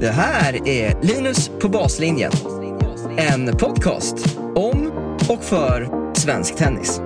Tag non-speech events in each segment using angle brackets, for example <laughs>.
Det här är Linus på baslinjen. En podcast om och för svensk tennis.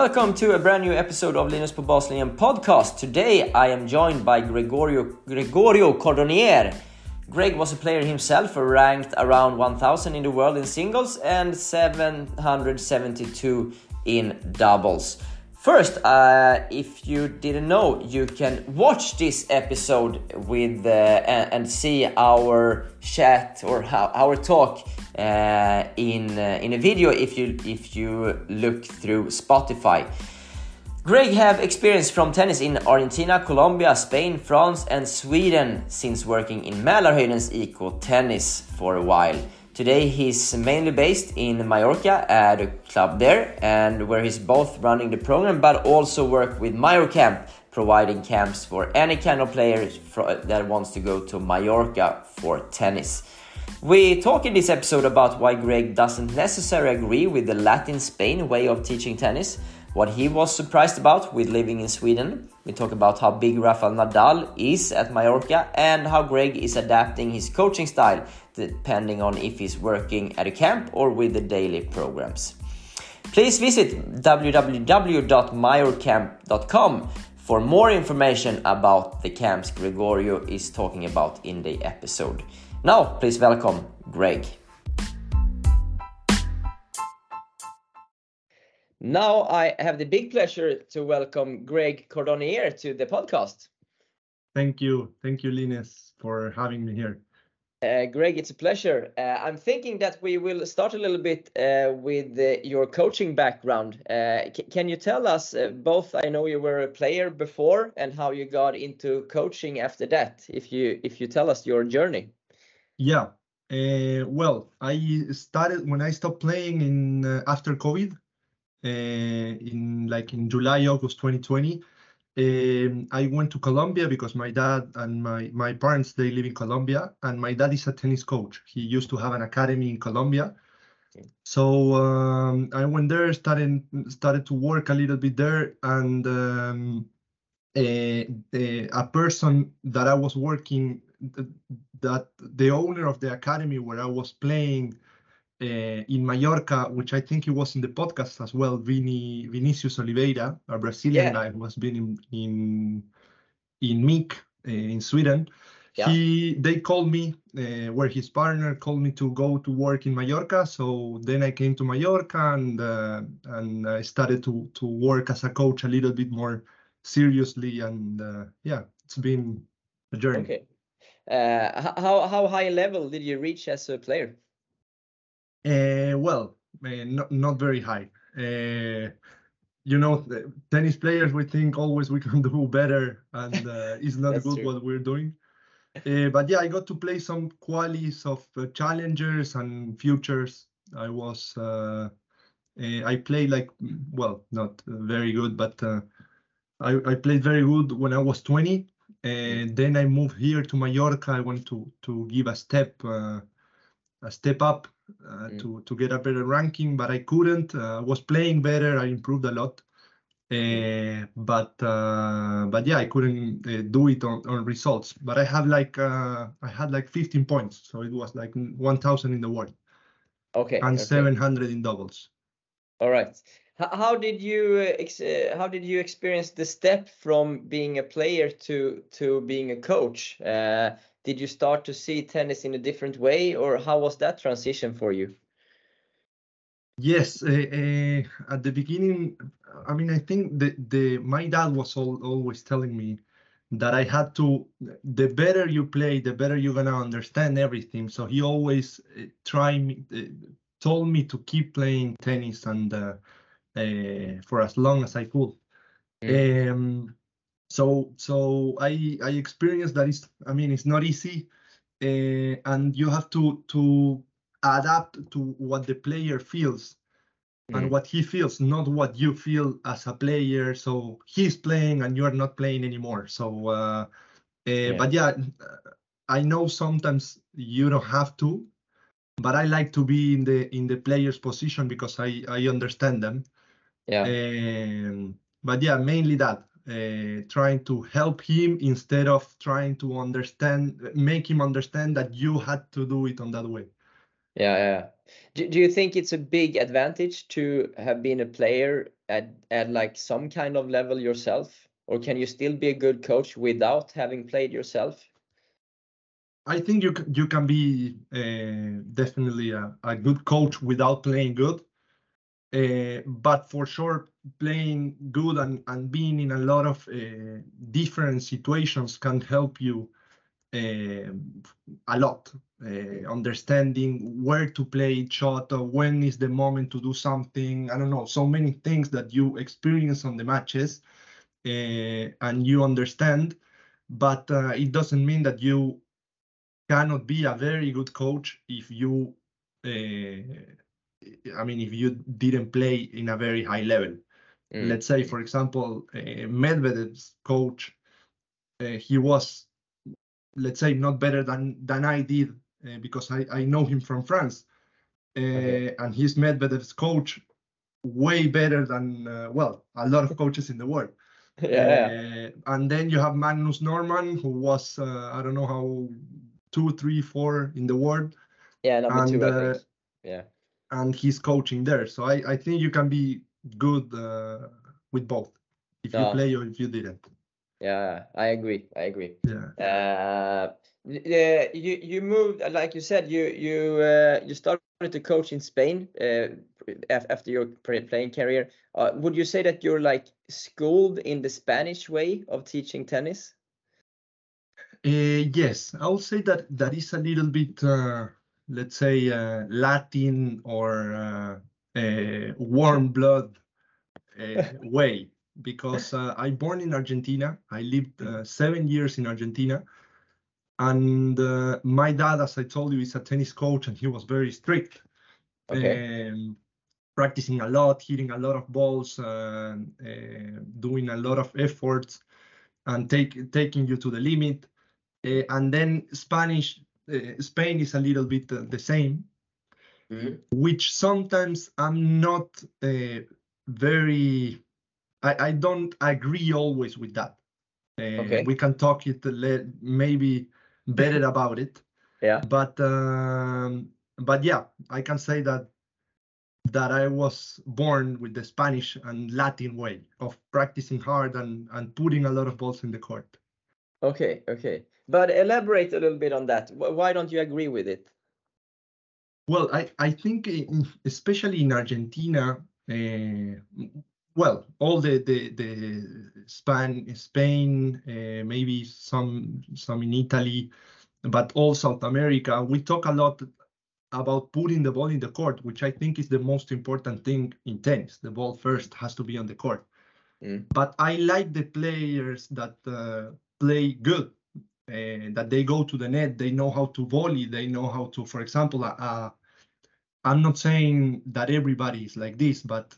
Welcome to a brand new episode of Linus på Baslinjen podcast. Today I am joined by Gregorio, Gregorio Cordonnier. Greg was a player himself, ranked around 1000 in the world in singles and 772 in doubles. First, uh, if you didn't know, you can watch this episode with uh, and, see our chat or our talk uh, in uh, in a video if you if you look through Spotify. Greg have experience from tennis in Argentina, Colombia, Spain, France, and Sweden since working in Mälarhöjdens IK Tennis for a while. Today he's mainly based in Mallorca at a club there, and where he's both running the program but also work with MallorCamp, providing camps for any kind of player that wants to go to Mallorca for tennis. We talk in this episode about why Greg doesn't necessarily agree with the Latin Spain way of teaching tennis, what he was surprised about with living in Sweden. We talk about how big Rafael Nadal is at Mallorca and how Greg is adapting his coaching style depending on if he's working at a camp or with the daily programs. Please visit www.mallorcamp.com for more information about the camps Gregorio is talking about in the episode. Now, please welcome Greg. Now, I have the big pleasure to welcome Greg Cordonnier to the podcast. Thank you. Thank you, Linus, for having me here. Uh, Greg, it's a pleasure. Uh, I'm thinking that we will start a little bit uh, with your coaching background. Uh, can you tell us uh, both? I know you were a player before, and how you got into coaching after that. If you if you tell us your journey. Yeah. Uh, well, I started when I stopped playing in after COVID, in like in July August 2020. Um, I went to Colombia because my dad and my, my parents they live in Colombia and my dad is a tennis coach. He used to have an academy in Colombia. So um, I went there, started started to work a little bit there, and um, a, a, a, person that I was working, that the owner of the academy where I was playing uh, in Mallorca, which I think it was in the podcast as well, Vini, Vinicius Oliveira, a Brazilian Yeah. guy who has been in in in MIC uh, in Sweden. Yeah. He they called me uh, where his partner called me to go to work in Mallorca. So then I came to Mallorca and uh, and I started to to work as a coach a little bit more seriously. And uh, yeah, it's been a journey. Okay. Uh, how how high level did you reach as a player? Uh, well, uh, not not very high. Uh, you know, tennis players we think always we can <laughs> do better, and uh, it's not good true. what we're doing. Uh, but yeah, I got to play some qualies of uh, challengers and futures. I was uh, uh, I played like well, not very good, but uh, I I played very good when I was 20. And then I moved here to Mallorca. I wanted to to give a step uh, a step up uh, Mm. to to get a better ranking, but I couldn't. Uh, I was playing better. I improved a lot, uh, but uh, but yeah, I couldn't uh, do it on, on results. But I have like uh, I had like 15 points, so it was like 1,000 in the world Okay. and okay. 700 in doubles. All right. H- How did you ex- how did you experience the step from being a player to to being a coach? Did you start to see tennis in a different way, or how was that transition for you? Yes, uh, uh, at the beginning, I mean, I think the the my dad was al always telling me that I had to, the better you play, the better you're gonna understand everything. So he always uh, try me, uh, told me to keep playing tennis and uh, uh, for as long as I could. Um, so so I I experienced that is I mean it's not easy, uh, and you have to to adapt to what the player feels Mm. and what he feels, not what you feel as a player. So he's playing and you're not playing anymore. So, uh, uh, but yeah, I know sometimes you don't have to, but I like to be in the in the player's position because I I understand them. Yeah. Um, but yeah, mainly that. Uh, trying to help him instead of trying to understand, make him understand that you had to do it on that way. Yeah, yeah. Do, do you think it's a big advantage to have been a player at, at like some kind of level yourself? Or can you still be a good coach without having played yourself? I think you you can be uh, definitely a, a good coach without playing good. Uh, but for sure, playing good and, and being in a lot of uh, different situations can help you uh, a lot. Uh, understanding where to play each shot, when is the moment to do something. I don't know, so many things that you experience on the matches and you understand, but it doesn't mean that you cannot be a very good coach if you I mean if you didn't play in a very high level. Mm. Let's say, for example, uh, Medvedev's coach, uh, he was, let's say, not better than than I did uh, because I, I know him from France, uh, Okay. and he's Medvedev's coach, way better than uh, well a lot of coaches in the world. <laughs> yeah, and then you have Magnus Norman, who was uh, I don't know how two, three, four in the world, Yeah, number two, and, I think. Yeah. and he's coaching there. So I, I think you can be good uh, with both if you play or if you didn't. Yeah, I agree. I agree. Yeah. Uh, yeah, you you moved like you said you you uh, you started to coach in Spain uh, after your playing career. Uh, would you say that you're like schooled in the Spanish way of teaching tennis? Uh, yes, I would say that that is a little bit, uh, let's say, uh, Latin or uh, warm blood uh, <laughs> way because uh, I born in Argentina. I lived uh, seven years in Argentina, and uh, my dad, as I told you, is a tennis coach, and he was very strict. Okay. Um, practicing a lot, hitting a lot of balls, uh, uh, doing a lot of efforts, and take taking you to the limit. Uh, and then Spanish, uh, Spain is a little bit uh, the same, Mhm. which sometimes I'm not uh, very. I, I don't agree always with that. Uh, Okay. We can talk it maybe better about it, <laughs> Yeah. but um, but yeah, I can say that that I was born with the Spanish and Latin way of practicing hard and and putting a lot of balls in the court. Okay. Okay. But elaborate a little bit on that. Why don't you agree with it? Well, I, I think in, especially in Argentina, uh, well, all the the, the Span, Spain, uh, maybe some some in Italy, but all South America, we talk a lot about putting the ball in the court, which I think is the most important thing in tennis. The ball first has to be on the court. Mm. But I like the players that uh, play good, uh, that they go to the net, they know how to volley, they know how to, for example, uh, I'm not saying that everybody is like this, but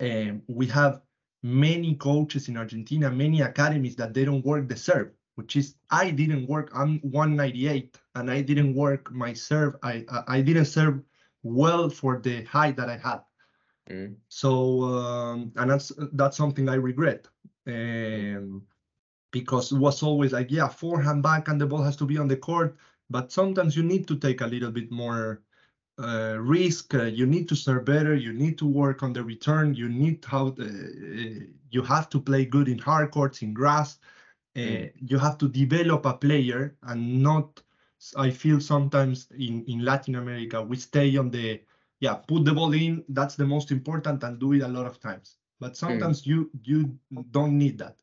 um, we have many coaches in Argentina, many academies that they don't work the serve, which is I didn't work. I'm 198 and I didn't work my serve. I I, I didn't serve well for the height that I had. Mm. So um, and that's that's something I regret. Um, because it was always like, yeah, forehand back and the ball has to be on the court. But sometimes you need to take a little bit more uh, risk. Uh, you need to serve better. You need to work on the return. You need how uh, you have to play good in hard courts, in grass. Uh, Mm. You have to develop a player and not. I feel sometimes in in Latin America we stay on the yeah put the ball in. That's the most important and do it a lot of times. But sometimes you you don't need that.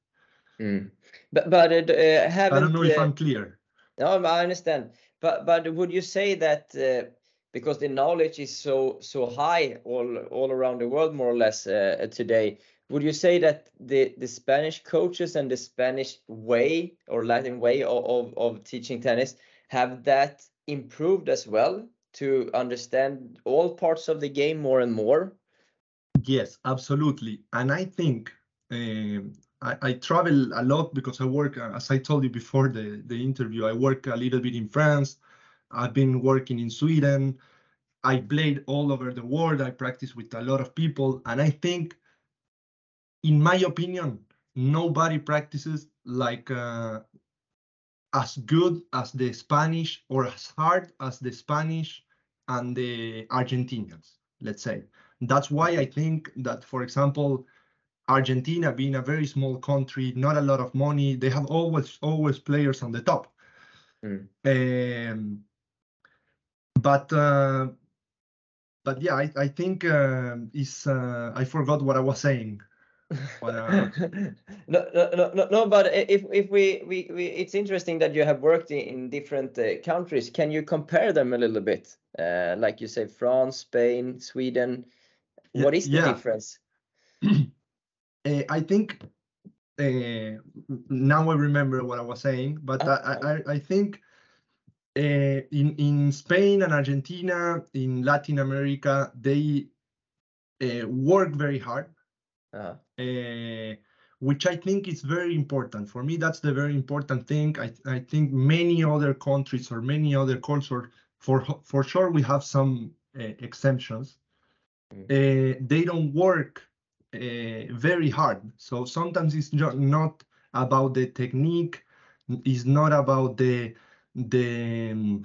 Mm. But but uh, I don't know if uh, I'm clear. No, I understand. But but would you say that uh, because the knowledge is so so high all all around the world more or less uh, today, would you say that the the Spanish coaches and the Spanish way or Latin way of of, of teaching tennis have that improved as well to understand all parts of the game more and more? Yes, absolutely. And I think um, I, I, travel a lot because I work, uh, as I told you before the, the interview, I work a little bit in France. I've been working in Sweden. I played all over the world. I practice with a lot of people. And I think, in my opinion, nobody practices like uh, as good as the Spanish or as hard as the Spanish and the Argentinians, let's say. That's why I think that, for example, Argentina being a very small country, not a lot of money, they have always always players on the top. Mm. Um, but uh, but yeah, I, I think uh, is uh, I forgot what I was saying. But, uh, <laughs> no, no, no, no, But if if we, we, we it's interesting that you have worked in, different uh, countries. Can you compare them a little bit? Uh, like you say, France, Spain, Sweden. What is the yeah. difference? Uh, <clears throat> I think uh, now I remember what I was saying, but I, I, I think in in Spain and Argentina, in Latin America, they work very hard, uh-huh. which I think is very important for me. That's the very important thing. I I think many other countries or many other cultures, for for sure, we have some exemptions. Mm. they don't work uh, very hard. So sometimes it's not about the technique, it's not about the the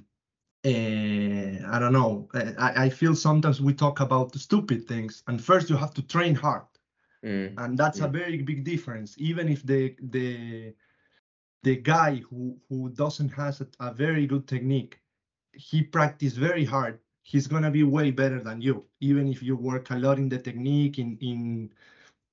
uh, I don't know. I, I feel sometimes we talk about stupid things, and first you have to train hard, mm. and that's a very big difference. Even if the the the guy who who doesn't has a, a very good technique, he practice very hard he's going to be way better than you, even if you work a lot in the technique. In in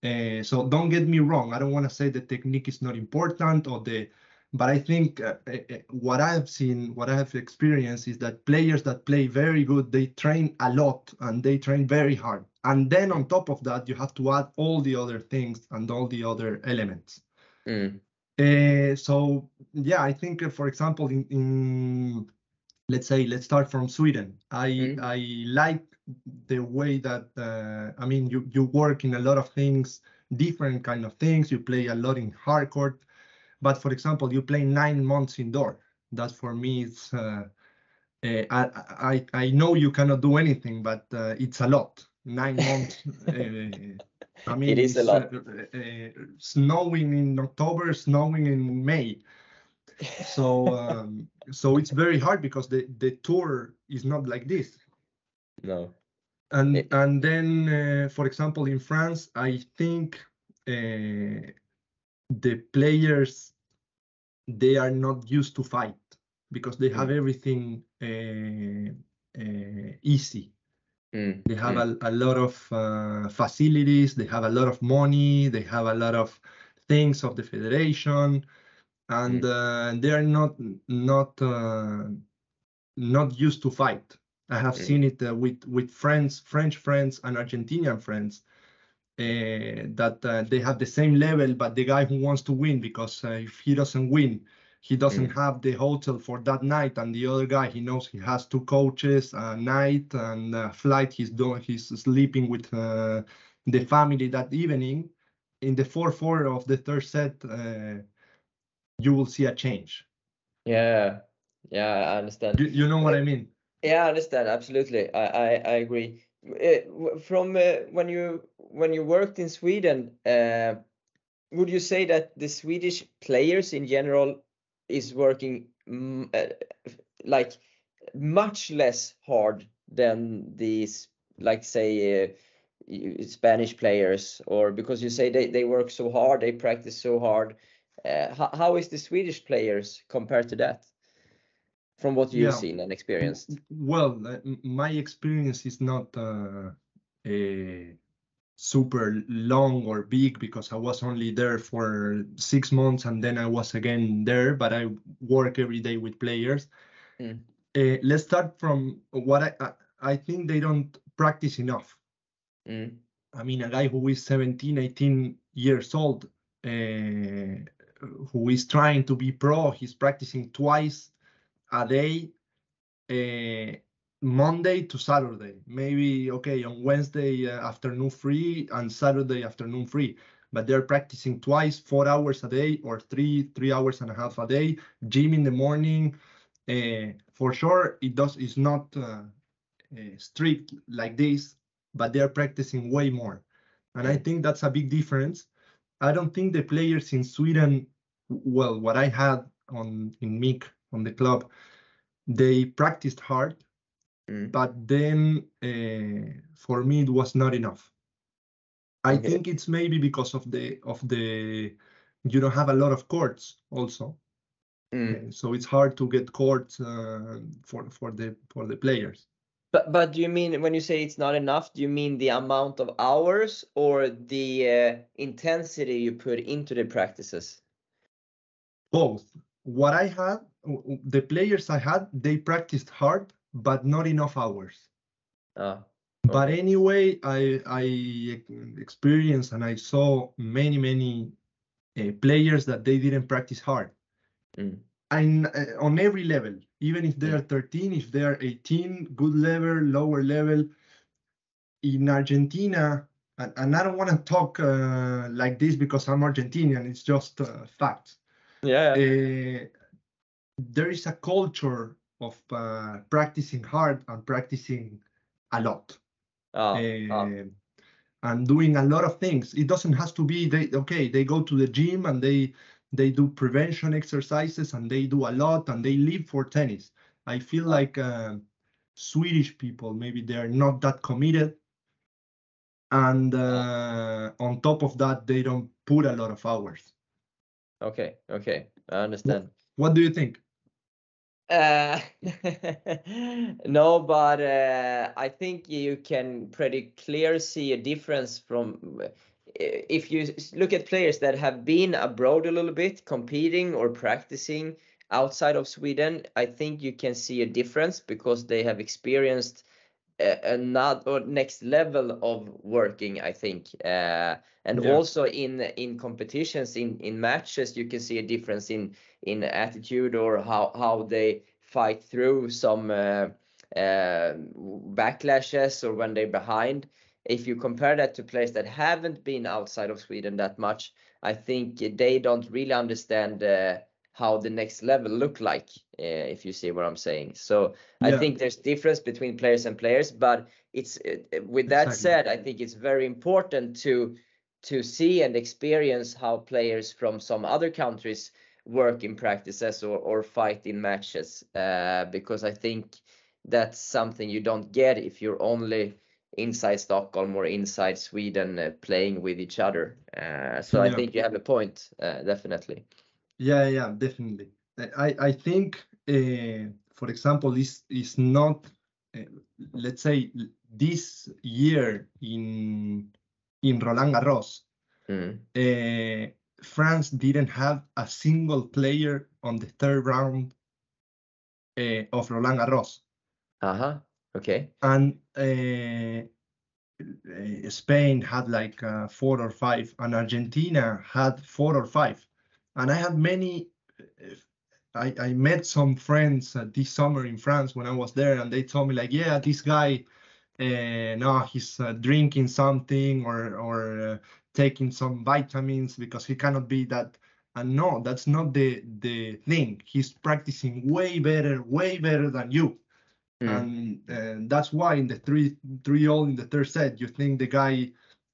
uh, so don't get me wrong. I don't want to say the technique is not important or the, but I think uh, uh, what I've seen, what I have experienced is that players that play very good, they train a lot and they train very hard. And then on top of that, you have to add all the other things and all the other elements. Mm. Uh, so yeah, I think, uh, for example, in, in let's say let's start from Sweden. I mm. I like the way that uh, I mean you you work in a lot of things, different kind of things. You play a lot in hard court, but for example, you play nine months indoor. That for me it's uh, uh, I, I I know you cannot do anything, but uh, it's a lot. Nine months. <laughs> Uh, I mean, it is a lot. Uh, snowing in October, snowing in May so um, <laughs> so it's very hard because the the tour is not like this no and it, and then uh, for example in france i think uh, the players they are not used to fight because they have mm. everything uh, uh, easy mm. they have mm. a, a lot of uh, facilities they have a lot of money they have a lot of things of the federation and mm. uh, they are not not uh, not used to fight. I have mm. seen it uh, with with friends, French friends and Argentinian friends, that uh, they have the same level, but the guy who wants to win because uh, if he doesn't win, he doesn't mm. have the hotel for that night, and the other guy he knows he has two coaches, a night and a flight. He's doing he's sleeping with the family that evening. In the 4-4 of the third set, you will see a change. Yeah, yeah, I understand. You, you know what I mean? Yeah, I understand. Absolutely, I I, I agree. Uh, from uh, when you when you worked in Sweden, uh, would you say that the Swedish players in general is working mm, like much less hard than these, like say, Spanish players, or because you say they, they work so hard, they practice so hard uh, how, how is the Swedish players compared to that? From what you've yeah. seen and experienced. Well, uh, my experience is not uh, a super long or big because I was only there for six months and then I was again there, but I work every day with players. Mm. Uh, let's start from what I, I, I think they don't practice enough. Mm. I mean, a guy who is 17, 18 years old uh, who is trying to be pro, he's practicing twice a day. Uh, Monday to Saturday. Maybe okay on Wednesday uh, afternoon free and Saturday afternoon free. But they're practicing twice, four hours a day, or three, three hours and a half a day. Gym in the morning. Uh, for sure, it does. It's not uh, uh strict like this, but they're practicing way more, and I think that's a big difference. I don't think the players in Sweden, well, what I had on in MIC on the club, they practiced hard Mm. But then uh, for me, it was not enough. I okay. think it's maybe because of the of the you don't have a lot of courts also. Mm. Uh, so it's hard to get courts uh, for for the for the players. But but do you mean when you say it's not enough? Do you mean the amount of hours or the uh, intensity you put into the practices? Both. What I had, the players I had, they practiced hard, but not enough hours. Ah, okay. But anyway, I I experienced and I saw many many uh, players that they didn't practice hard. Mm. And uh, on every level, even if they are mm. 13, if they are 18, good level, lower level. In Argentina, and, and I don't want to talk uh, like this because I'm Argentinian. It's just uh, facts. Yeah. Uh, there is a culture of uh, practicing hard and practicing a lot. Oh, uh, oh. And doing a lot of things. It doesn't have to be they okay. They go to the gym and they they do prevention exercises and they do a lot and they live for tennis. I feel like uh, Swedish people maybe they are not that committed, and uh, on top of that they don't put a lot of hours. Okay, okay, I understand. What, do you think? Uh, <laughs> no, but uh, I think you can pretty clear see a difference from if you look at players that have been abroad a little bit, competing or practicing outside of Sweden. I think you can see a difference because they have experienced another or next level of working i think uh, and yeah. also in in competitions in in matches you can see a difference in in attitude or how how they fight through some uh, uh, backlashes or when they're behind if you compare that to players that haven't been outside of sweden that much i think they don't really understand uh, how the next level look like uh, if you see what i'm saying so yeah. i think there's difference between players and players but it's uh, with that exactly. said i think it's very important to to see and experience how players from some other countries work in practices or, or fight in matches uh, because i think that's something you don't get if you're only inside stockholm or inside sweden playing with each other uh, so yeah. i think you have a point uh, definitely yeah, yeah, definitely. I, I think, uh, for example, this is not, uh, let's say, this year in in Roland Garros, mm. uh, France didn't have a single player on the third round of Roland Garros. Uh huh. Okay. And Spain had like uh, four or five, and Argentina had four or five and I had many. I, I met some friends uh, this summer in France when I was there, and they told me like, yeah, this guy, uh, no, he's uh, drinking something or or uh, taking some vitamins because he cannot be that. And no, that's not the the thing. He's practicing way better, way better than you. Mm. And that's why in the three three all in the third set, you think the guy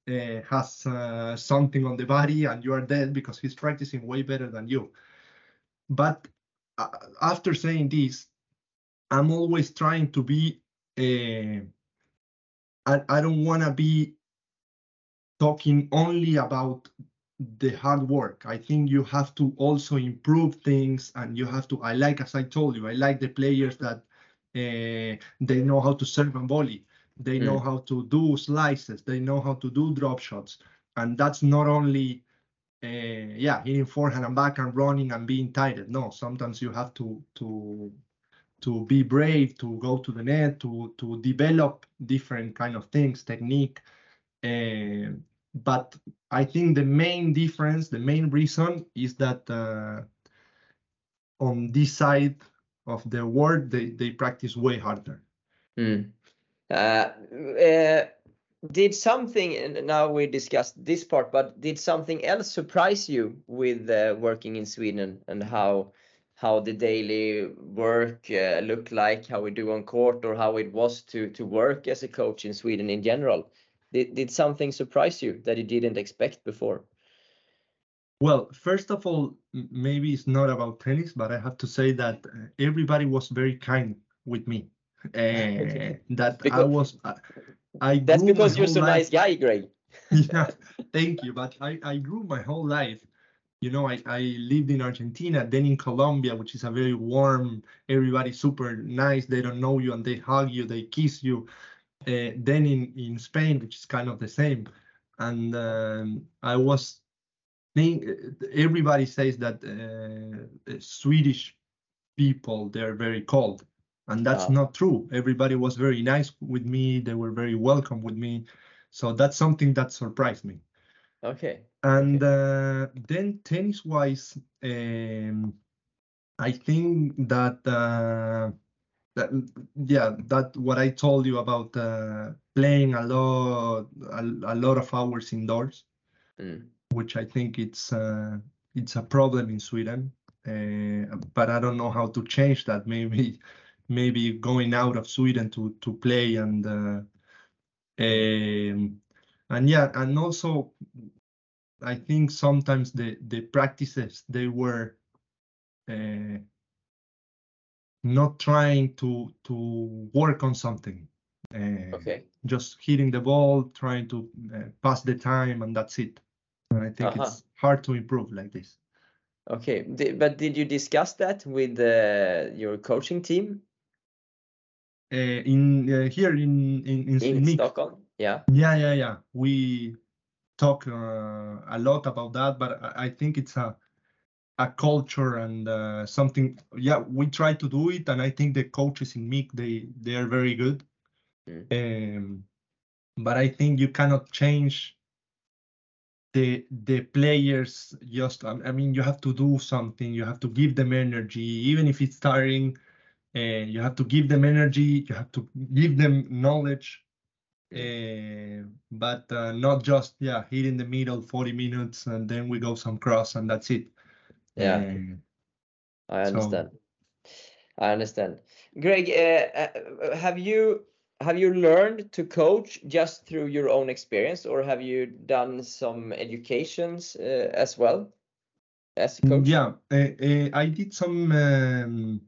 uh, has uh, something on the body and you are dead because he's practicing way better than you. But uh, after saying this, I'm always trying to be. Uh, I, I don't want to be talking only about the hard work. I think you have to also improve things, and you have to. I like, as I told you, I like the players that uh, they know how to serve and volley. They know mm. how to do slices. They know how to do drop shots, and that's not only uh, yeah hitting forehand and backhand, running and being tighted. No, sometimes you have to to to be brave, to go to the net, to to develop different kind of things, technique. Uh, but I think the main difference, the main reason is that uh, on this side of the world, they, they practice way harder. Mm. Uh, uh, did something, and now we discussed this part, but did something else surprise you with uh, working in Sweden and how how the daily work uh, looked like, how we do on court, or how it was to to work as a coach in Sweden in general? Did did something surprise you that you didn't expect before? Well, first of all, maybe it's not about tennis, but I have to say that uh, everybody was very kind with me. Uh, that because, I was, uh, I that's because you're so life. nice guy, Greg. <laughs> yeah, thank you. But I, I grew my whole life. You know, I, I lived in Argentina, then in Colombia, which is a very warm, everybody super nice. They don't know you and they hug you, they kiss you. Uh, then in, in Spain, which is kind of the same. And um, I was think everybody says that uh, Swedish people they're very cold, and that's not true. Everybody was very nice with me. They were very welcome with me, so that's something that surprised me. Okay. And okay. Uh, then tennis wise, um, I think that. Uh, that, yeah, that what I told you about uh, playing a lot, a, a lot of hours indoors. Mm which I think it's uh, it's a problem in Sweden. Uh, but I don't know how to change that. <laughs> Maybe maybe going out of Sweden to to play and uh, um, and yeah, and also I think sometimes the the practices they were uh, not trying to to work on something. Uh, okay. Just hitting the ball, trying to uh, pass the time, and that's it. And I think uh-huh. it's hard to improve like this. Okay, but did you discuss that with uh, your coaching team? Uh, in uh, here in in, in, in Stockholm, yeah. Yeah, yeah, yeah. We talk uh, a lot about that, but I think it's a a culture and uh, something. Yeah, we try to do it, and I think the coaches in MIC they they are very good. Mm. Um, but I think you cannot change the the players just i mean you have to do something you have to give them energy even if it's tiring and you have to give them energy you have to give them knowledge uh, but uh, not just yeah hit in the middle 40 minutes and then we go some cross and that's it. Yeah. I understand. So. i understand. Greg uh, uh, have you have you learned to coach just through your own experience or have you done some educations uh, as well as a coach yeah i did some um,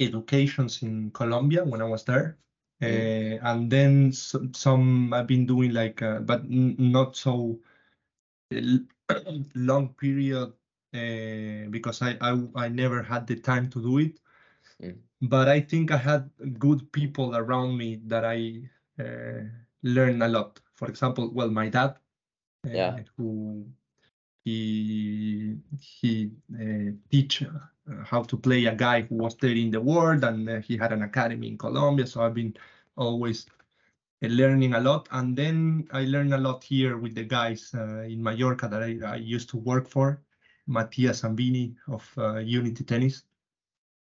educations in colombia when i was there mm. and then some, some, i've been doing like uh, but not so long period uh, because I, I i never had the time to do it mm but I think I had good people around me that I uh, learned a lot. For example, well, my dad, uh, yeah, who he he uh, teach uh, how to play a guy who was there in the world, and uh, he had an academy in Colombia. So I've been always uh, learning a lot, and then I learned a lot here with the guys in Mallorca that I, I, used to work for, Matias Ambini of Unity Tennis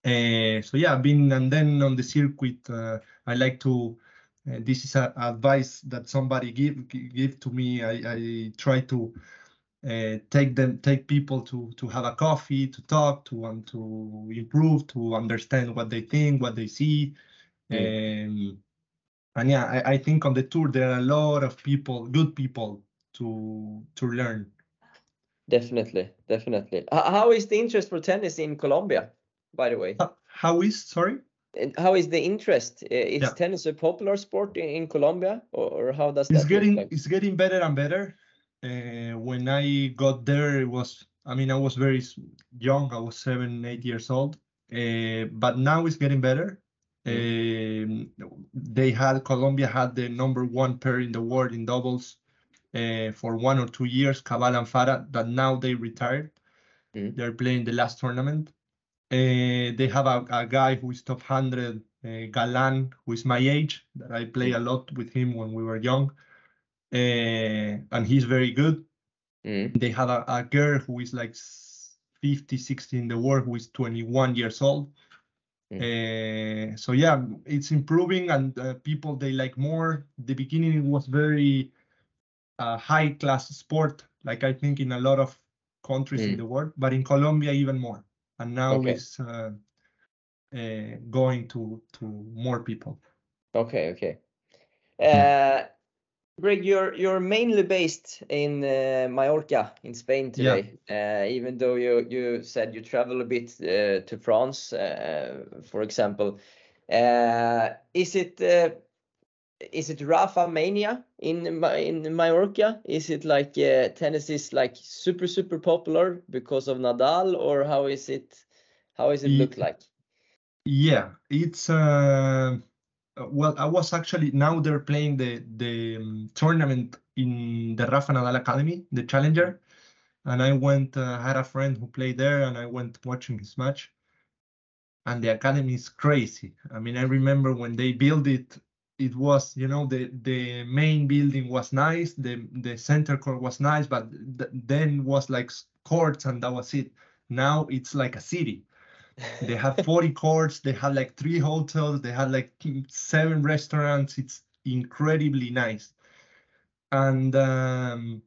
uh, so yeah, I've been and then on the circuit, uh, I like to. Uh, this is a, advice that somebody give give to me. I, I try to uh, take them, take people to to have a coffee, to talk, to want to improve, to understand what they think, what they see. Mm. Um, and yeah, I, I think on the tour there are a lot of people, good people to to learn. Definitely, definitely. How is the interest for tennis in Colombia? by the way. How is sorry? How is the interest? Is yeah. tennis a popular sport in, in Colombia, or, or, how does it's getting like? it's getting better and better. Uh, when I got there, it was I mean I was very young. I was seven, eight years old. Uh, but now it's getting better. Mm. Uh, they had Colombia had the number one pair in the world in doubles uh, for one or two years, Cabal and Farah. But now they retired. Mm. They're playing the last tournament. Uh, they have a, a, guy who is top 100, uh, Galan, who is my age, that I play a lot with him when we were young. Uh, and he's very good. Mm. They have a, a, girl who is like 50, 60 in the world, who is 21 years old. Uh, so yeah, it's improving and uh, people they like more. The beginning it was very uh, high class sport, like I think in a lot of countries in Mm. the world, but in Colombia even more. And now Okay. it's uh, uh, going to to more people. Okay, okay. Greg, you're you're mainly based in uh, Mallorca in Spain Yeah. today. Uh, even though you you said you travel a bit uh, to France, uh, for example. Uh, is it uh, is it Rafa mania in in Mallorca? Is it like uh, tennis is like super super popular because of Nadal, or how is it? How is it look like? Yeah, it's well, I was actually now they're playing the the um, tournament in the Rafa Nadal Academy, the Challenger, and I went. Uh, had a friend who played there, and I went watching his match. And the academy is crazy. I mean, I remember when they built it, it was you know the the main building was nice, the the center court was nice, but th then was like courts and that was it. Now it's like a city they have 40 courts they have like three hotels they have like seven restaurants. It's incredibly nice. And um,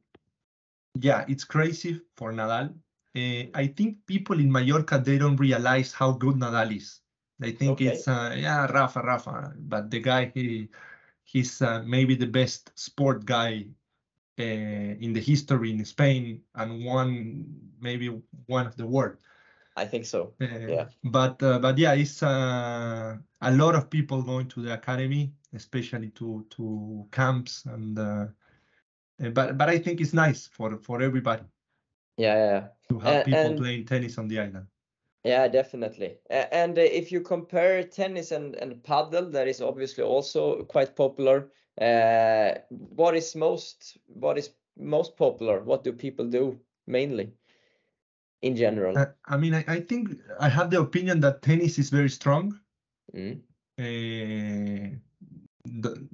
yeah it's crazy for nadal. Uh, i think people in mallorca they don't realize how good nadal is. They think Okay. it's uh, yeah rafa rafa. But the guy he he's uh, maybe the best sport guy uh, in the history in spain and one maybe one of the world I think so. uh, Yeah. But uh, but yeah, it's uh, a lot of people going to the academy, especially to to camps and. Uh, uh, but but I think it's nice for for everybody Yeah, yeah, to have A- people and- playing tennis on the island. Yeah, definitely. And if you compare tennis and, and paddle, that is obviously also quite popular. Uh, what is most what is most popular? What do people do mainly in general? Uh, I mean, I, I think I have the opinion that tennis is very strong. Mm, Uh, the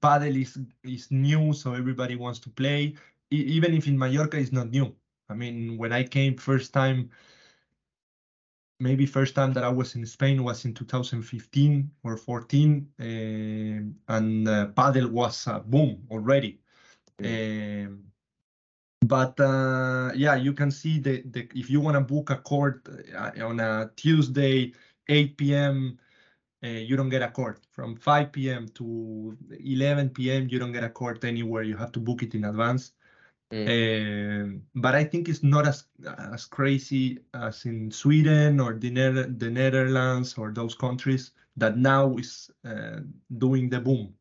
paddle is is new, so everybody wants to play. E- even if in Mallorca it's not new. I mean, when I came first time, maybe first time that I was in Spain was in 2015 or 14, um, and uh, paddle was a boom already. Um, but uh, yeah, you can see the, the if you want to book a court uh, on a Tuesday, 8 p.m. Uh, you don't get a court from 5 p.m. to 11 p.m. You don't get a court anywhere. You have to book it in advance. Um, but I think it's not as as crazy as in Sweden or the, Nether- the Netherlands or those countries that now is uh, doing the boom.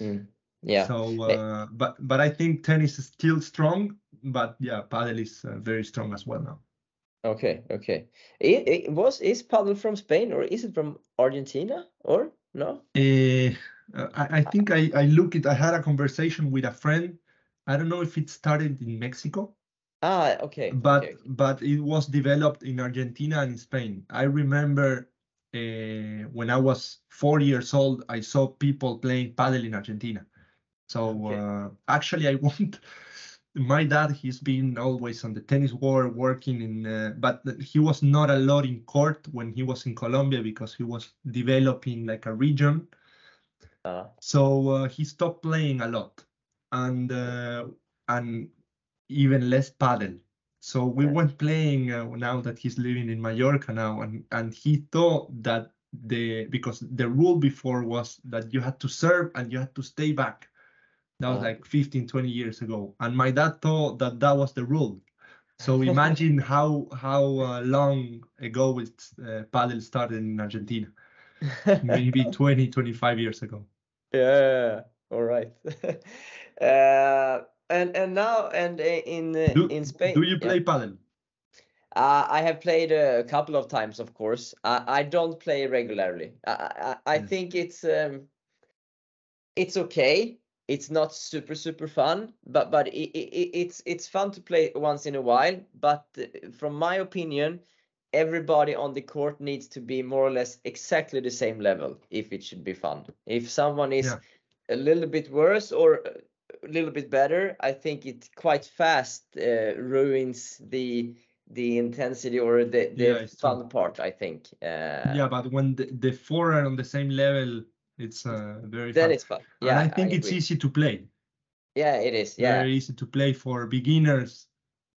mm. Yeah. So, uh, but but I think tennis is still strong. But yeah, paddle is uh, very strong as well now. Okay, okay. It, it was is paddle from Spain or is it from Argentina or no? Uh, I, I think I, I look it. I had a conversation with a friend. I don't know if it started in Mexico, Ah, okay. but okay. but it was developed in Argentina and in Spain. I remember uh, when I was four years old, I saw people playing paddle in Argentina. So Okay. uh, actually, I <laughs> want. My dad, he's been always on the tennis world, working in, uh, but he was not a lot in court when he was in Colombia because he was developing like a region. Ah, So uh, he stopped playing a lot, and uh, and even less paddle. So we Yeah. went playing uh, now that he's living in Mallorca now, and and he thought that the because the rule before was that you had to serve and you had to stay back. That was Ah. like 15, 20 years ago, and my dad thought that that was the rule. So <laughs> imagine how how uh, long ago it uh, paddle started in Argentina, maybe <laughs> 20, 25 years ago. Yeah, all right. <laughs> Uh, and and now and i- in uh, Do, in Spain. do you yeah. play paddle? Uh, I have played a couple of times, of course. I, I don't play regularly. I I, I Mm. think it's um it's okay. It's not super super fun, but but it, it, it's it's fun to play once in a while. But uh, from my opinion, everybody on the court needs to be more or less exactly the same level if it should be fun. If someone is Yeah. a little bit worse or a little bit better, I think it quite fast uh, ruins the the intensity or the the Yeah, fun true. part. I think. Uh, Yeah, but when the, the four are on the same level, it's uh, very Then fun. it's fun. Yeah, And I think it's easy to play. Yeah, it is. Yeah. Very easy to play for beginners.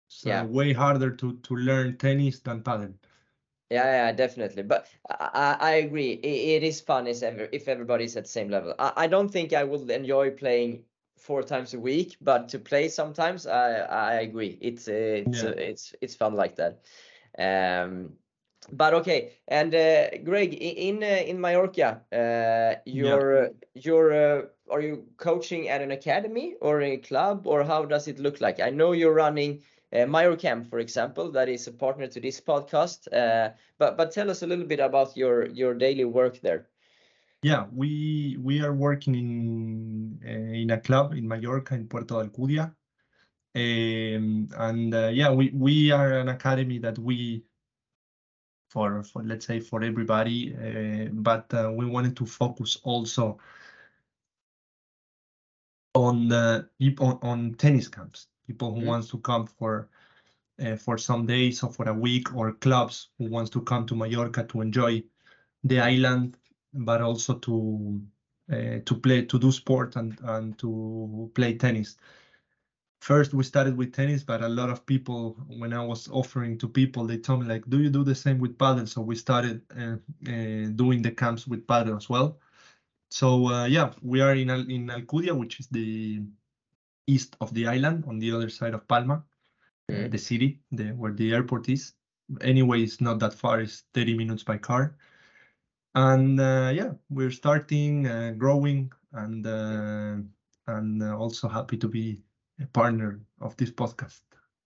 It's uh, Yeah. way harder to to learn tennis than padel. Yeah, yeah, definitely. But I, I I agree. It, it is fun if ever if everybody's at the same level. I, I don't think I would enjoy playing four times a week, but to play sometimes, I I agree. It's it's Yeah. it's it's fun like that. Um, but okay. And uh, Greg, in uh, in Mallorca, uh, you're you're uh, are you coaching at an academy or a club, or how does it look like? I know you're running uh, MallorCamp, for example, that is a partner to this podcast. Uh, but but tell us a little bit about your your daily work there. Yeah, we we are working in uh, in a club in Mallorca in Puerto Alcudia. Um, and uh, yeah, we we are an academy that we for for let's say for everybody, uh, but uh, we wanted to focus also on the people on tennis camps, people who Mhm. wants to come for uh, for some days or for a week, or clubs who wants to come to Mallorca to enjoy the island, but also to uh, to play to do sport and and to play tennis. First, we started with tennis, but a lot of people, when I was offering to people, they told me like, "Do you do the same with padel?" So we started uh, uh, doing the camps with paddle as well. So uh, yeah, we are in Al- in Alcudia, which is the east of the island, on the other side of Palma, uh, Mhm. the city, the where the airport is. Anyway, it's not that far; it's 30 minutes by car. And uh, yeah, we're starting, uh, growing, and uh, and uh, also happy to be partner of this podcast.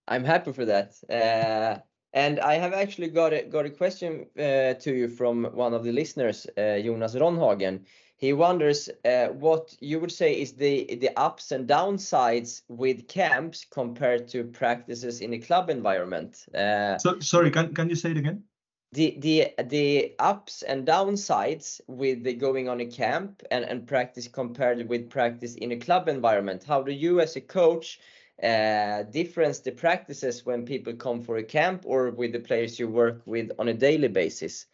I'm happy for that. Uh, and I have actually got a got a question uh, to you from one of the listeners, uh, Jonas Ronhagen. He wonders uh, what you would say is the the ups and downsides with camps compared to practices in a club environment. Uh, So sorry, can can you say it again? The the the ups and downsides with the going on a camp and, and practice compared with practice in a club environment. How do you as a coach uh difference the practices when people come for a camp or with the players you work with on a daily basis?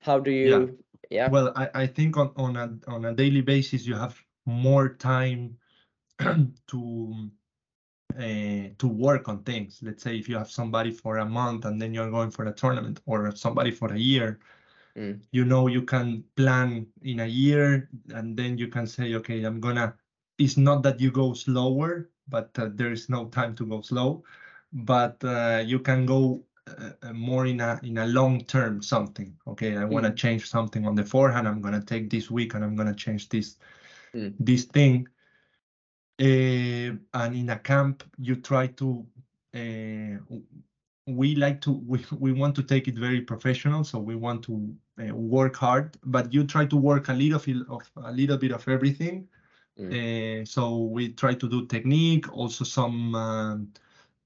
How do you yeah, yeah? Well, I, I think on, on a on a daily basis you have more time <clears throat> to uh, to work on things. Let's say if you have somebody for a month and then you're going for a tournament, or somebody for a year, Mm. you know you can plan in a year, and then you can say, okay, I'm gonna. It's not that you go slower, but uh, there is no time to go slow, but uh, you can go uh, uh, more in a in a long term something. Okay, I want to Mm. change something on the forehand. I'm gonna take this week and I'm gonna change this Mm. this thing. Uh, and in a camp, you try to. Uh, we like to <laughs> we, we want to take it very professional, so we want to uh, work hard. But you try to work a little bit of a little bit of everything. Uh, so we try to do technique, also some um,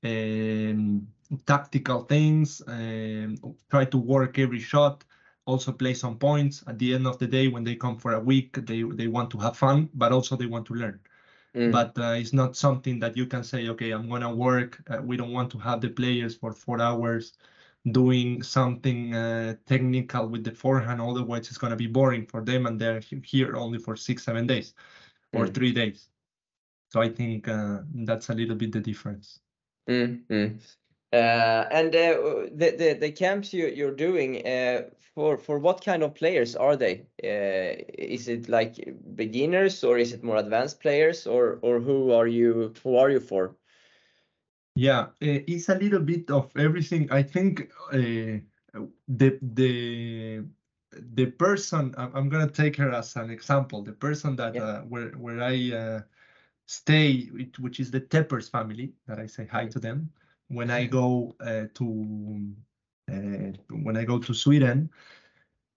um, tactical things. Um, try to work every shot. Also play some points. At the end of the day, when they come for a week, they they want to have fun, but also they want to learn. Mm. But uh, it's not something that you can say, okay, I'm gonna work. Uh, we don't want to have the players for four hours doing something uh, technical with the forehand. Otherwise, it's gonna be boring for them, and they're here only for six, seven days or Mm. three days. So I think uh, that's a little bit the difference. Mm, mm. Uh, and uh, the, the the camps you you're doing uh, for for what kind of players are they? Uh, is it like beginners or is it more advanced players or or who are you who are you for? Yeah, uh, it's a little bit of everything. I think uh, the the the person I'm, gonna take her as an example. The person that Yeah. uh, where where I uh, stay, which is the Teppers family, that I say hi to them when I go uh, to uh, when I go to Sweden.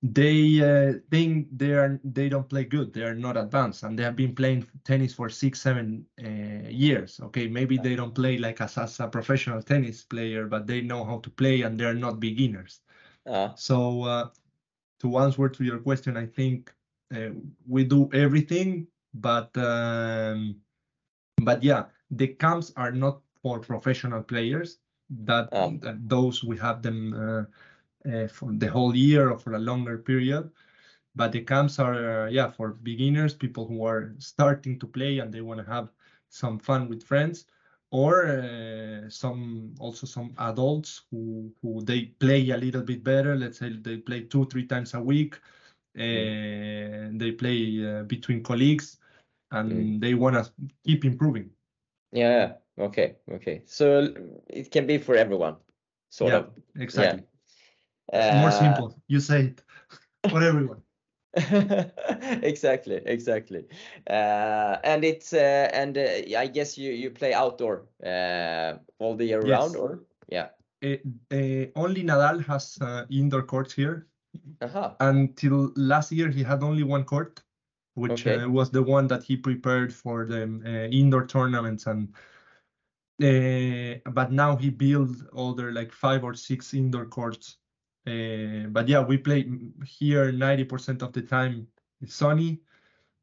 They uh, think they are they don't play good. They are not advanced, and they have been playing tennis for six, seven uh, years. Okay, maybe they don't play like as, as a professional tennis player, but they know how to play, and they're not beginners. Uh, So uh, to answer to your question, I think uh, we do everything, but um, but yeah, the camps are not for professional players. that, Um. that those we have them uh, uh, for the whole year or for a longer period. But the camps are uh, yeah for beginners, people who are starting to play and they want to have some fun with friends, or uh, some also some adults who who they play a little bit better. Let's say they play two three times a week. And they play uh, between colleagues, and Mm. they want to keep improving. Yeah. Okay. Okay. So it can be for everyone, sort Yeah, of. Exactly. More Uh, simple. You say it <laughs> for everyone. <laughs> exactly. Exactly. Uh, and it's uh, and uh, I guess you you play outdoor uh, all the year round, or yeah. Uh, uh, only Nadal has uh, indoor courts here. Aha. Until last year, he had only one court, which Okay. uh, was the one that he prepared for the uh, indoor tournaments. And uh, but now he built other like five or six indoor courts. Uh, but yeah, we play here 90% of the time. It's sunny,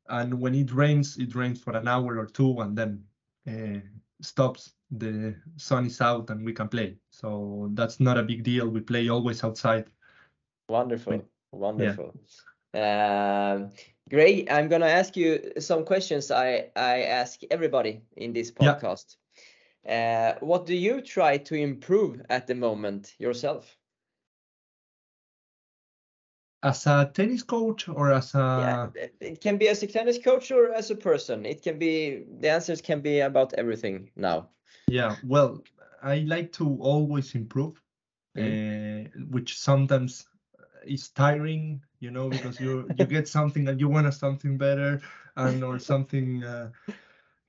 and when it rains, it rains for an hour or two, and then uh, stops. The sun is out, and we can play. So that's not a big deal. We play always outside. Wonderful. Wonderful. Um, great. I'm gonna ask you some questions I I ask everybody in this Yeah. Uh, what do you try to improve at the moment yourself? As a tennis coach or as a it- it can be as a tennis coach or as a person. It can be the answers can be about everything now. yeah, well, I like to always improve, uh, which sometimes is tiring, you know, because you <laughs> you get something and you want something better and or something uh,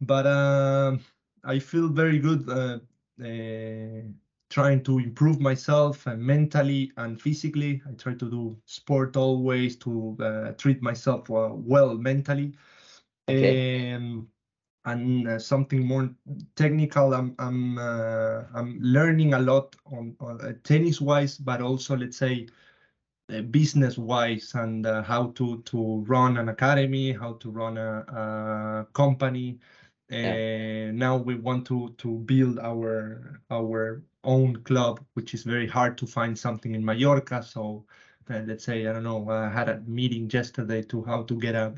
but um I feel very good uh, uh, trying to improve myself uh, mentally and physically. I try to do sport always to uh, treat myself uh, well mentally. Okay. Um, and something more technical, I'm I'm uh, I'm learning a lot on, on uh, tennis wise, but also let's say uh, business wise and uh, how to to run an academy, how to run a, a company. Yeah. Uh, now we want to to build our our own club, which is very hard to find something in Mallorca. So uh, let's say I don't know. I had a meeting yesterday to how to get a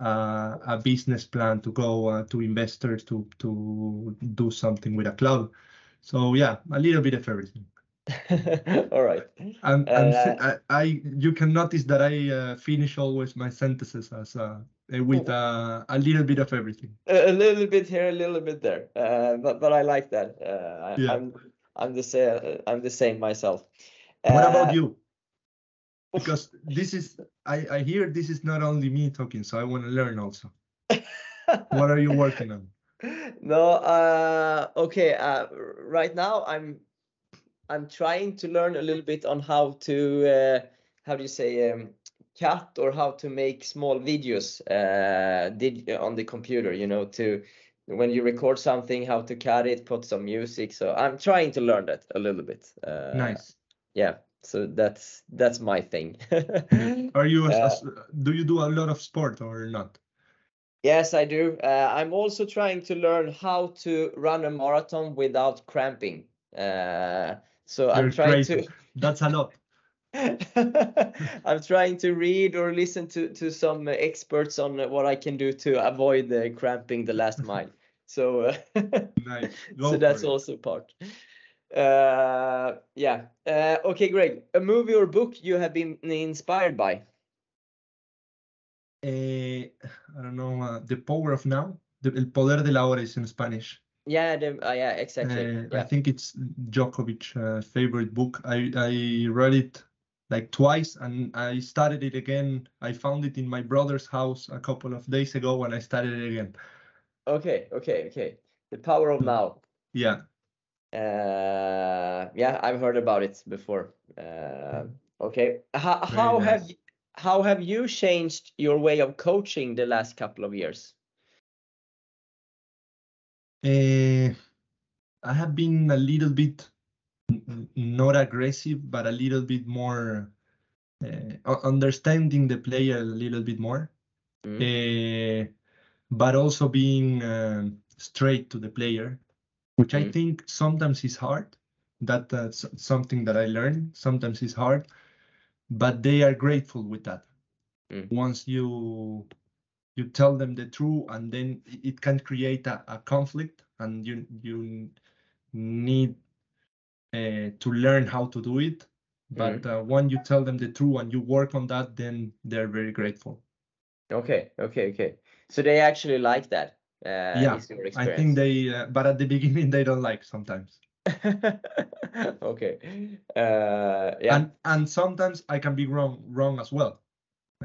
uh, a business plan to go uh, to investors to to do something with a club. So yeah, a little bit of everything. <laughs> All right. And, and Uh, I, I, you can notice that I uh, finish always my sentences as with uh, a little bit of everything. a little bit here, a little bit there. Uh, but but I like that. Uh, I, Yeah. I'm I'm the same. I'm the same myself. What Uh, about you? Because this is, I, I hear this is not only me talking, so I want to learn also. <laughs> What are you working on? No, uh, okay. Uh, right now, I'm I'm trying to learn a little bit on how to uh, how do you say um, cut or how to make small videos uh, did on the computer. You know, to when you record something, how to cut it, put some music. So I'm trying to learn that a little bit. Uh, Nice. Yeah. So that's that's my thing. <laughs> Are you, Uh, do you do a lot of sport or not? Yes, I do. Uh, I'm also trying to learn how to run a marathon without cramping. Uh, so I'm trying crazy. to That's a lot. <laughs> I'm trying to read or listen to to some experts on what I can do to avoid the cramping the last mile. <laughs> So uh, <laughs> Nice. So that's it. also part. Uh, yeah. Uh, okay, Greg. A movie or book you have been inspired by? Eh, I don't know, uh, The Power of Now. The, El Poder del Ahora is in Spanish. Yeah, the, uh, yeah, exactly. Uh, I think it's Djokovic's uh, favorite book. I, I read it like twice and I started it again. I found it in my brother's house a couple of days ago and I started it again. Okay, okay, okay. The Power of. Now. Yeah. Uh, yeah, I've heard about it before. Uh, okay. How, how have nice. y- how have you changed your way of coaching the last couple of years? Uh, I have been a little bit not aggressive, but a little bit more uh, understanding the player a little bit more. Mm. uh, but also being um, straight to the player, which I Mm. think sometimes is hard That uh, s- something that I learned. Sometimes it's hard, but they are grateful with that. Mm. Once you you tell them the truth, and then it- it can create a, a conflict, and you you need uh, to learn how to do it. But uh, when you tell them the truth and you work on that, then they're very grateful. Okay, okay, okay. So they actually like that. Uh, Yeah, I think they, uh, but at the beginning they don't like sometimes. <laughs> okay. Uh, yeah. and and sometimes I can be wrong wrong as well.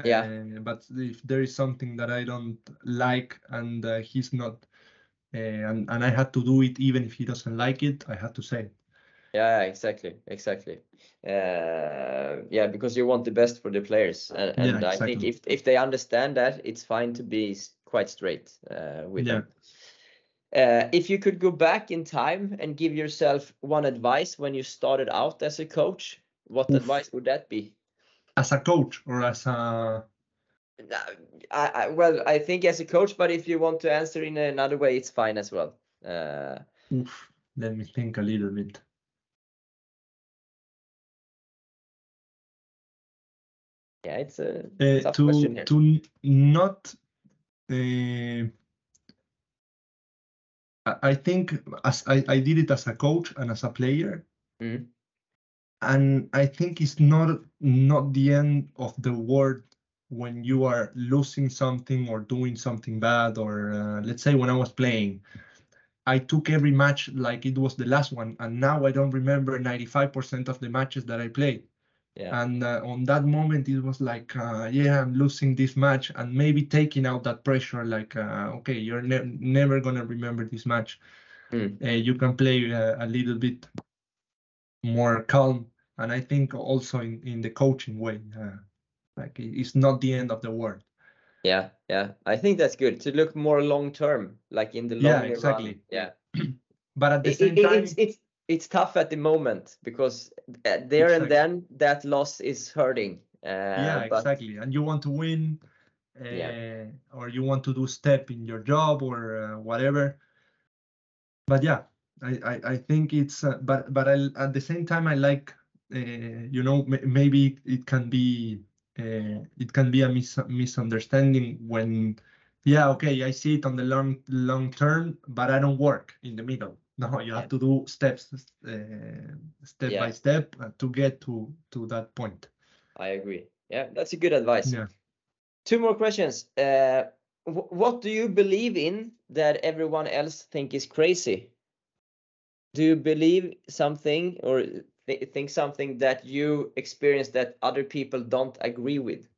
Yeah. Uh, but if there is something that I don't like and uh, he's not, uh, and and I had to do it even if he doesn't like it, I had to say. it. Yeah, exactly, exactly. Uh, yeah, because you want the best for the players, and, Yeah, and I think if if they understand that, it's fine to be quite straight uh, with Yeah. them. Uh, if you could go back in time and give yourself one advice when you started out as a coach, what Oof. advice would that be? As a coach or as a I, I, well, I think as a coach, but if you want to answer in another way, it's fine as well. Uh, let me think a little bit. Yeah, it's a Uh, to question here. to not uh, I think as I, I did it as a coach and as a player Mhm. and I think it's not not the end of the world when you are losing something or doing something bad or uh, let's say when I was playing I took every match like it was the last one and now I don't remember 95% of the matches that I played Yeah, and uh, on that moment it was like uh, yeah i'm losing this match and maybe taking out that pressure like uh, okay you're ne- never gonna remember this match Mm. uh, you can play uh, a little bit more calm and i think also in, in the coaching way uh, like it's not the end of the world yeah, yeah. I think that's good to look more long term, like in the Yeah, longer run. exactly. Yeah. <clears throat> but at the It- same it- time it's it's it's tough at the moment because uh, there and then that loss is hurting. Uh, yeah but exactly and you want to win uh, Yeah. or you want to do step in your job or uh, whatever but yeah i i, I think it's uh, but but I, at the same time i like uh, you know maybe it can be uh, it can be a mis- misunderstanding when yeah okay i see it on the long long term but i don't work in the middle no you Yeah. have to do steps uh, step by step to get to to that point I agree. Yeah, that's a good advice. yeah Two more questions. Uh, wh- what do you believe in that everyone else think is crazy? Do you believe something or th- think something that you experience that other people don't agree with?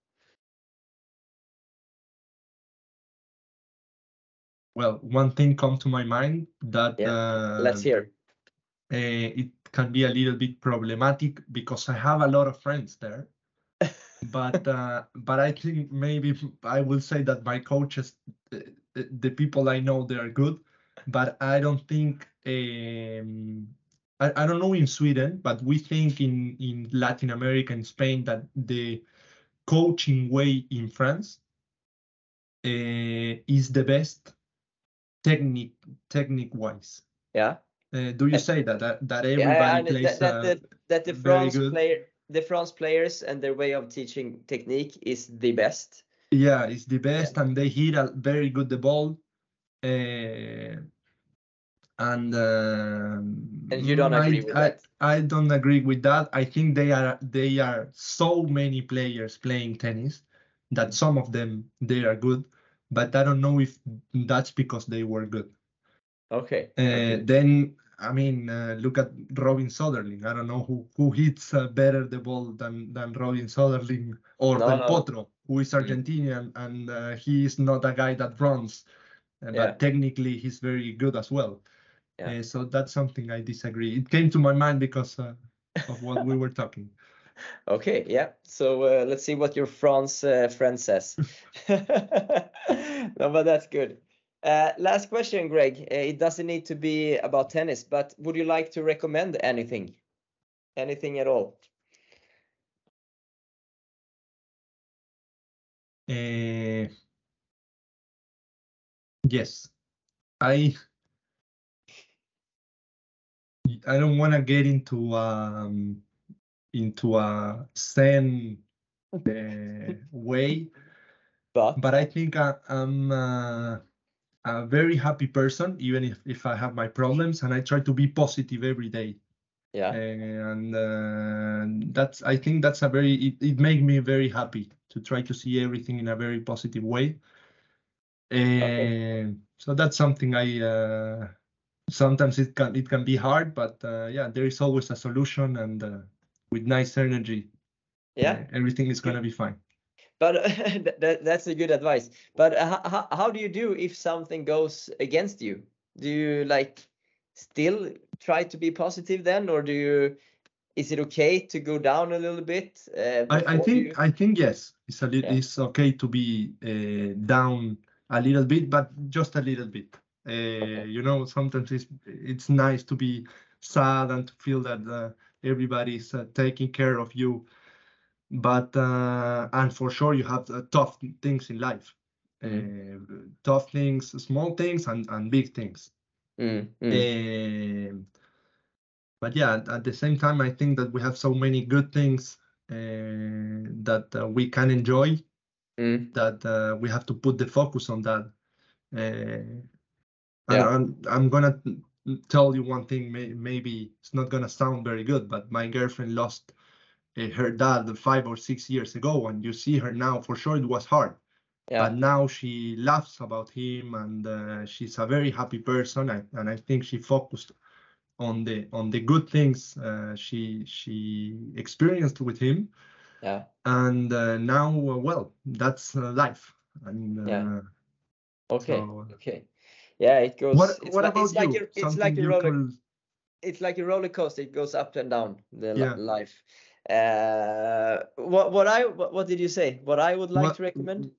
Well, one thing come to my mind that Yeah, uh, Let's hear. uh, it can be a little bit problematic because I have a lot of friends there. <laughs> but uh, but I think maybe I will say that my coaches, the, the people I know, they are good. But I don't think um, I, I don't know in Sweden, but we think in in Latin America and Spain that the coaching way in France uh, is the best technique technique wise. Yeah. Uh, do you Uh, say that that, that everybody and plays that, that, uh, that, that the France player, the France players and their way of teaching technique is the best. Yeah, it's the best, and they hit a very good the ball. Uh, and um, And you don't mm, agree I, with I, that? I don't agree with that. I think they are they are so many players playing tennis that some of them they are good, but I don't know if that's because they were good. Okay. Uh, okay. Then I mean, uh, look at Robin Soderling. I don't know who who hits uh, better the ball than than Robin Soderling or No, Del no. Potro, who is Mm. Argentinian and uh, he is not a guy that runs, uh, Yeah. but technically he's very good as well. Yeah. Uh, so that's something I disagree. It came to my mind because uh, of what we were talking. <laughs> Okay, yeah. So uh, let's see what your France uh, friend says. <laughs> <laughs> no, but that's good. Uh, last question, Greg. Uh, it doesn't need to be about tennis, but would you like to recommend anything? Anything at all? Uh, yes, I I don't want to get into um, into a zen <laughs> uh, way, But but I think I, I'm uh, a very happy person, even if, if I have my problems, and I try to be positive every day. yeah, And uh, that's I think that's a very it, it made me very happy to try to see everything in a very positive way. And so that's something I uh, sometimes it can it can be hard, but uh, yeah, there is always a solution, and uh, with nice energy, yeah. everything is gonna be fine. But <laughs> that, that's a good advice. But uh, how, how do you do if something goes against you? Do you like still try to be positive then, or do you? Is it okay to go down a little bit? Uh, I, I think you- I think yes, it's a little Yeah. it's okay to be uh, down a little bit, but just a little bit. Uh, You know, sometimes it's it's nice to be sad and to feel that uh, everybody's uh, taking care of you. But uh, and for sure you have uh, tough things in life, uh, tough things, small things and and big things. Mm, mm, Um, but yeah, at- at the same time, I think that we have so many good things uh, that uh, we can enjoy mm, that uh, we have to put the focus on that. Uh, Yeah. I'm, I'm gonna tell you one thing, may, maybe it's not gonna sound very good, but my girlfriend lost uh, her dad five or six years ago, and you see her now, for sure it was hard. Yeah, but now she laughs about him and uh, she's a very happy person and, and i think she focused on the on the good things uh, she she experienced with him. Yeah, and uh, now uh, well that's uh, life. And Yeah. okay, so, okay. Yeah, it goes. what it's what like, about it's like you a, it's like a roller. could it's like a roller coaster. It goes up and down the Yeah. life. Uh, what what I what, what did you say? What I would like what- to recommend?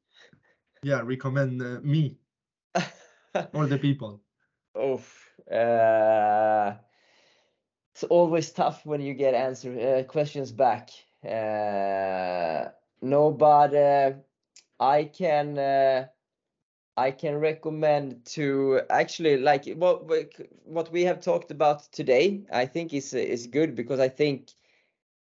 yeah recommend uh, me <laughs> or the people Oh, uh, it's always tough when you get answer uh, questions back. Uh, no, but uh, I can uh, I can recommend to actually like what what we have talked about today. I think is is good because I think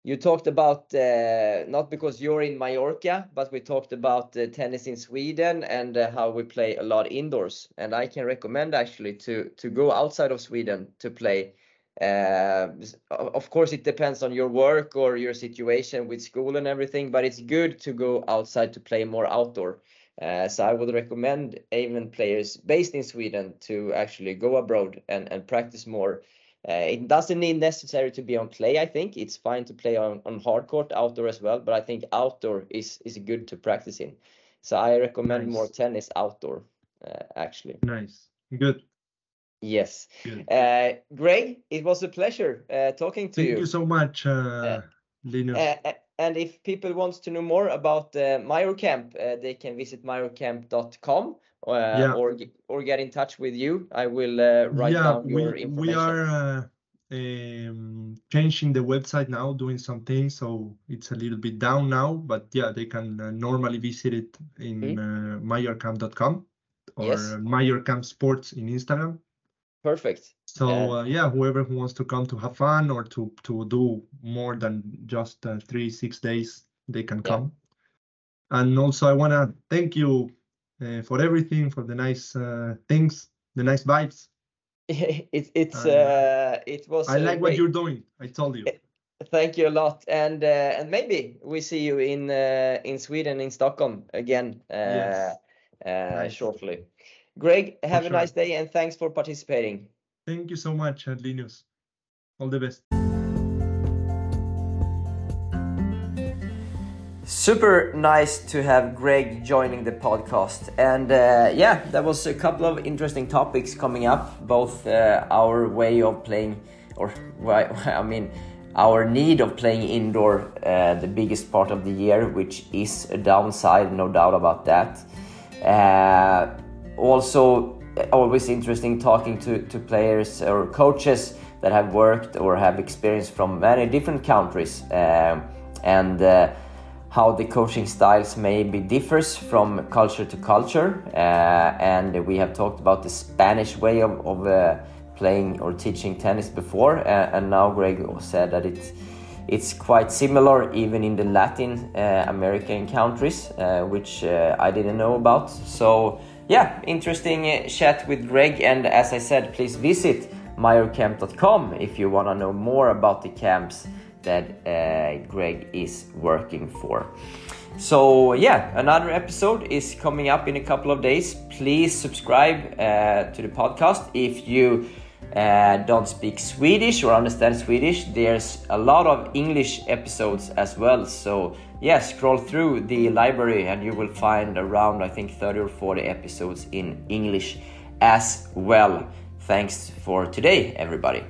you talked about uh, not because you're in Mallorca, but we talked about uh, tennis in Sweden and uh, how we play a lot indoors. And I can recommend actually to to go outside of Sweden to play. Uh, of course, it depends on your work or your situation with school and everything, but it's good to go outside to play more outdoor. Uh, so I would recommend even players based in Sweden to actually go abroad and, and practice more. Uh, it doesn't need necessary to be on clay. I think it's fine to play on, on hard court outdoor as well, but I think outdoor is is good to practice in. So I recommend more tennis outdoor, uh, actually. nice good Yes. good Uh, Greg, it was a pleasure uh, talking to thank you. Thank you so much uh, linus and if people wants to know more about uh, MallorCamp, uh, they can visit mallorcamp.com uh, Yeah. or or get in touch with you. I will uh, write yeah, down your we information. we are uh, um, changing the website now, doing some things, so it's a little bit down now. But yeah, they can uh, normally visit it in uh, mallorcamp.com or Yes. Sports in Instagram. Perfect. So Yeah. uh, yeah, whoever who wants to come to have fun or to to do more than just uh, three six days, they can Yeah. come. And also, I want to thank you uh, for everything, for the nice uh, things, the nice vibes. it, <laughs> it's Uh, uh, it was I uh, like what you're doing. I told you. Thank you a lot, and uh, and maybe we see you in uh, in Sweden in Stockholm again uh, Yes. uh, Nice. shortly. Greg, have a sure. nice day, and thanks for participating. Thank you so much, Linus. All the best. Super nice to have Greg joining the podcast. And uh, yeah, that was a couple of interesting topics coming up, both uh, our way of playing, or <laughs> I mean, our need of playing indoor uh, the biggest part of the year, which is a downside, no doubt about that. Uh, also, always interesting talking to, to players or coaches that have worked or have experience from many different countries. Um, and uh, how the coaching styles maybe differs from culture to culture uh, and we have talked about the spanish way of, of uh, playing or teaching tennis before, uh, and now Greg said that it's it's quite similar even in the Latin uh, American countries, uh, which uh, I didn't know about. So yeah, interesting uh, chat with Greg, and as I said, please visit mallorcamp.com if you want to know more about the camps that uh, Greg is working for. So yeah, another episode is coming up in a couple of days. Please subscribe uh, to the podcast if you uh, don't speak Swedish or understand Swedish. There's a lot of English episodes as well. So yeah, scroll through the library and you will find around I think 30 or 40 episodes in English as well. Thanks for today, everybody.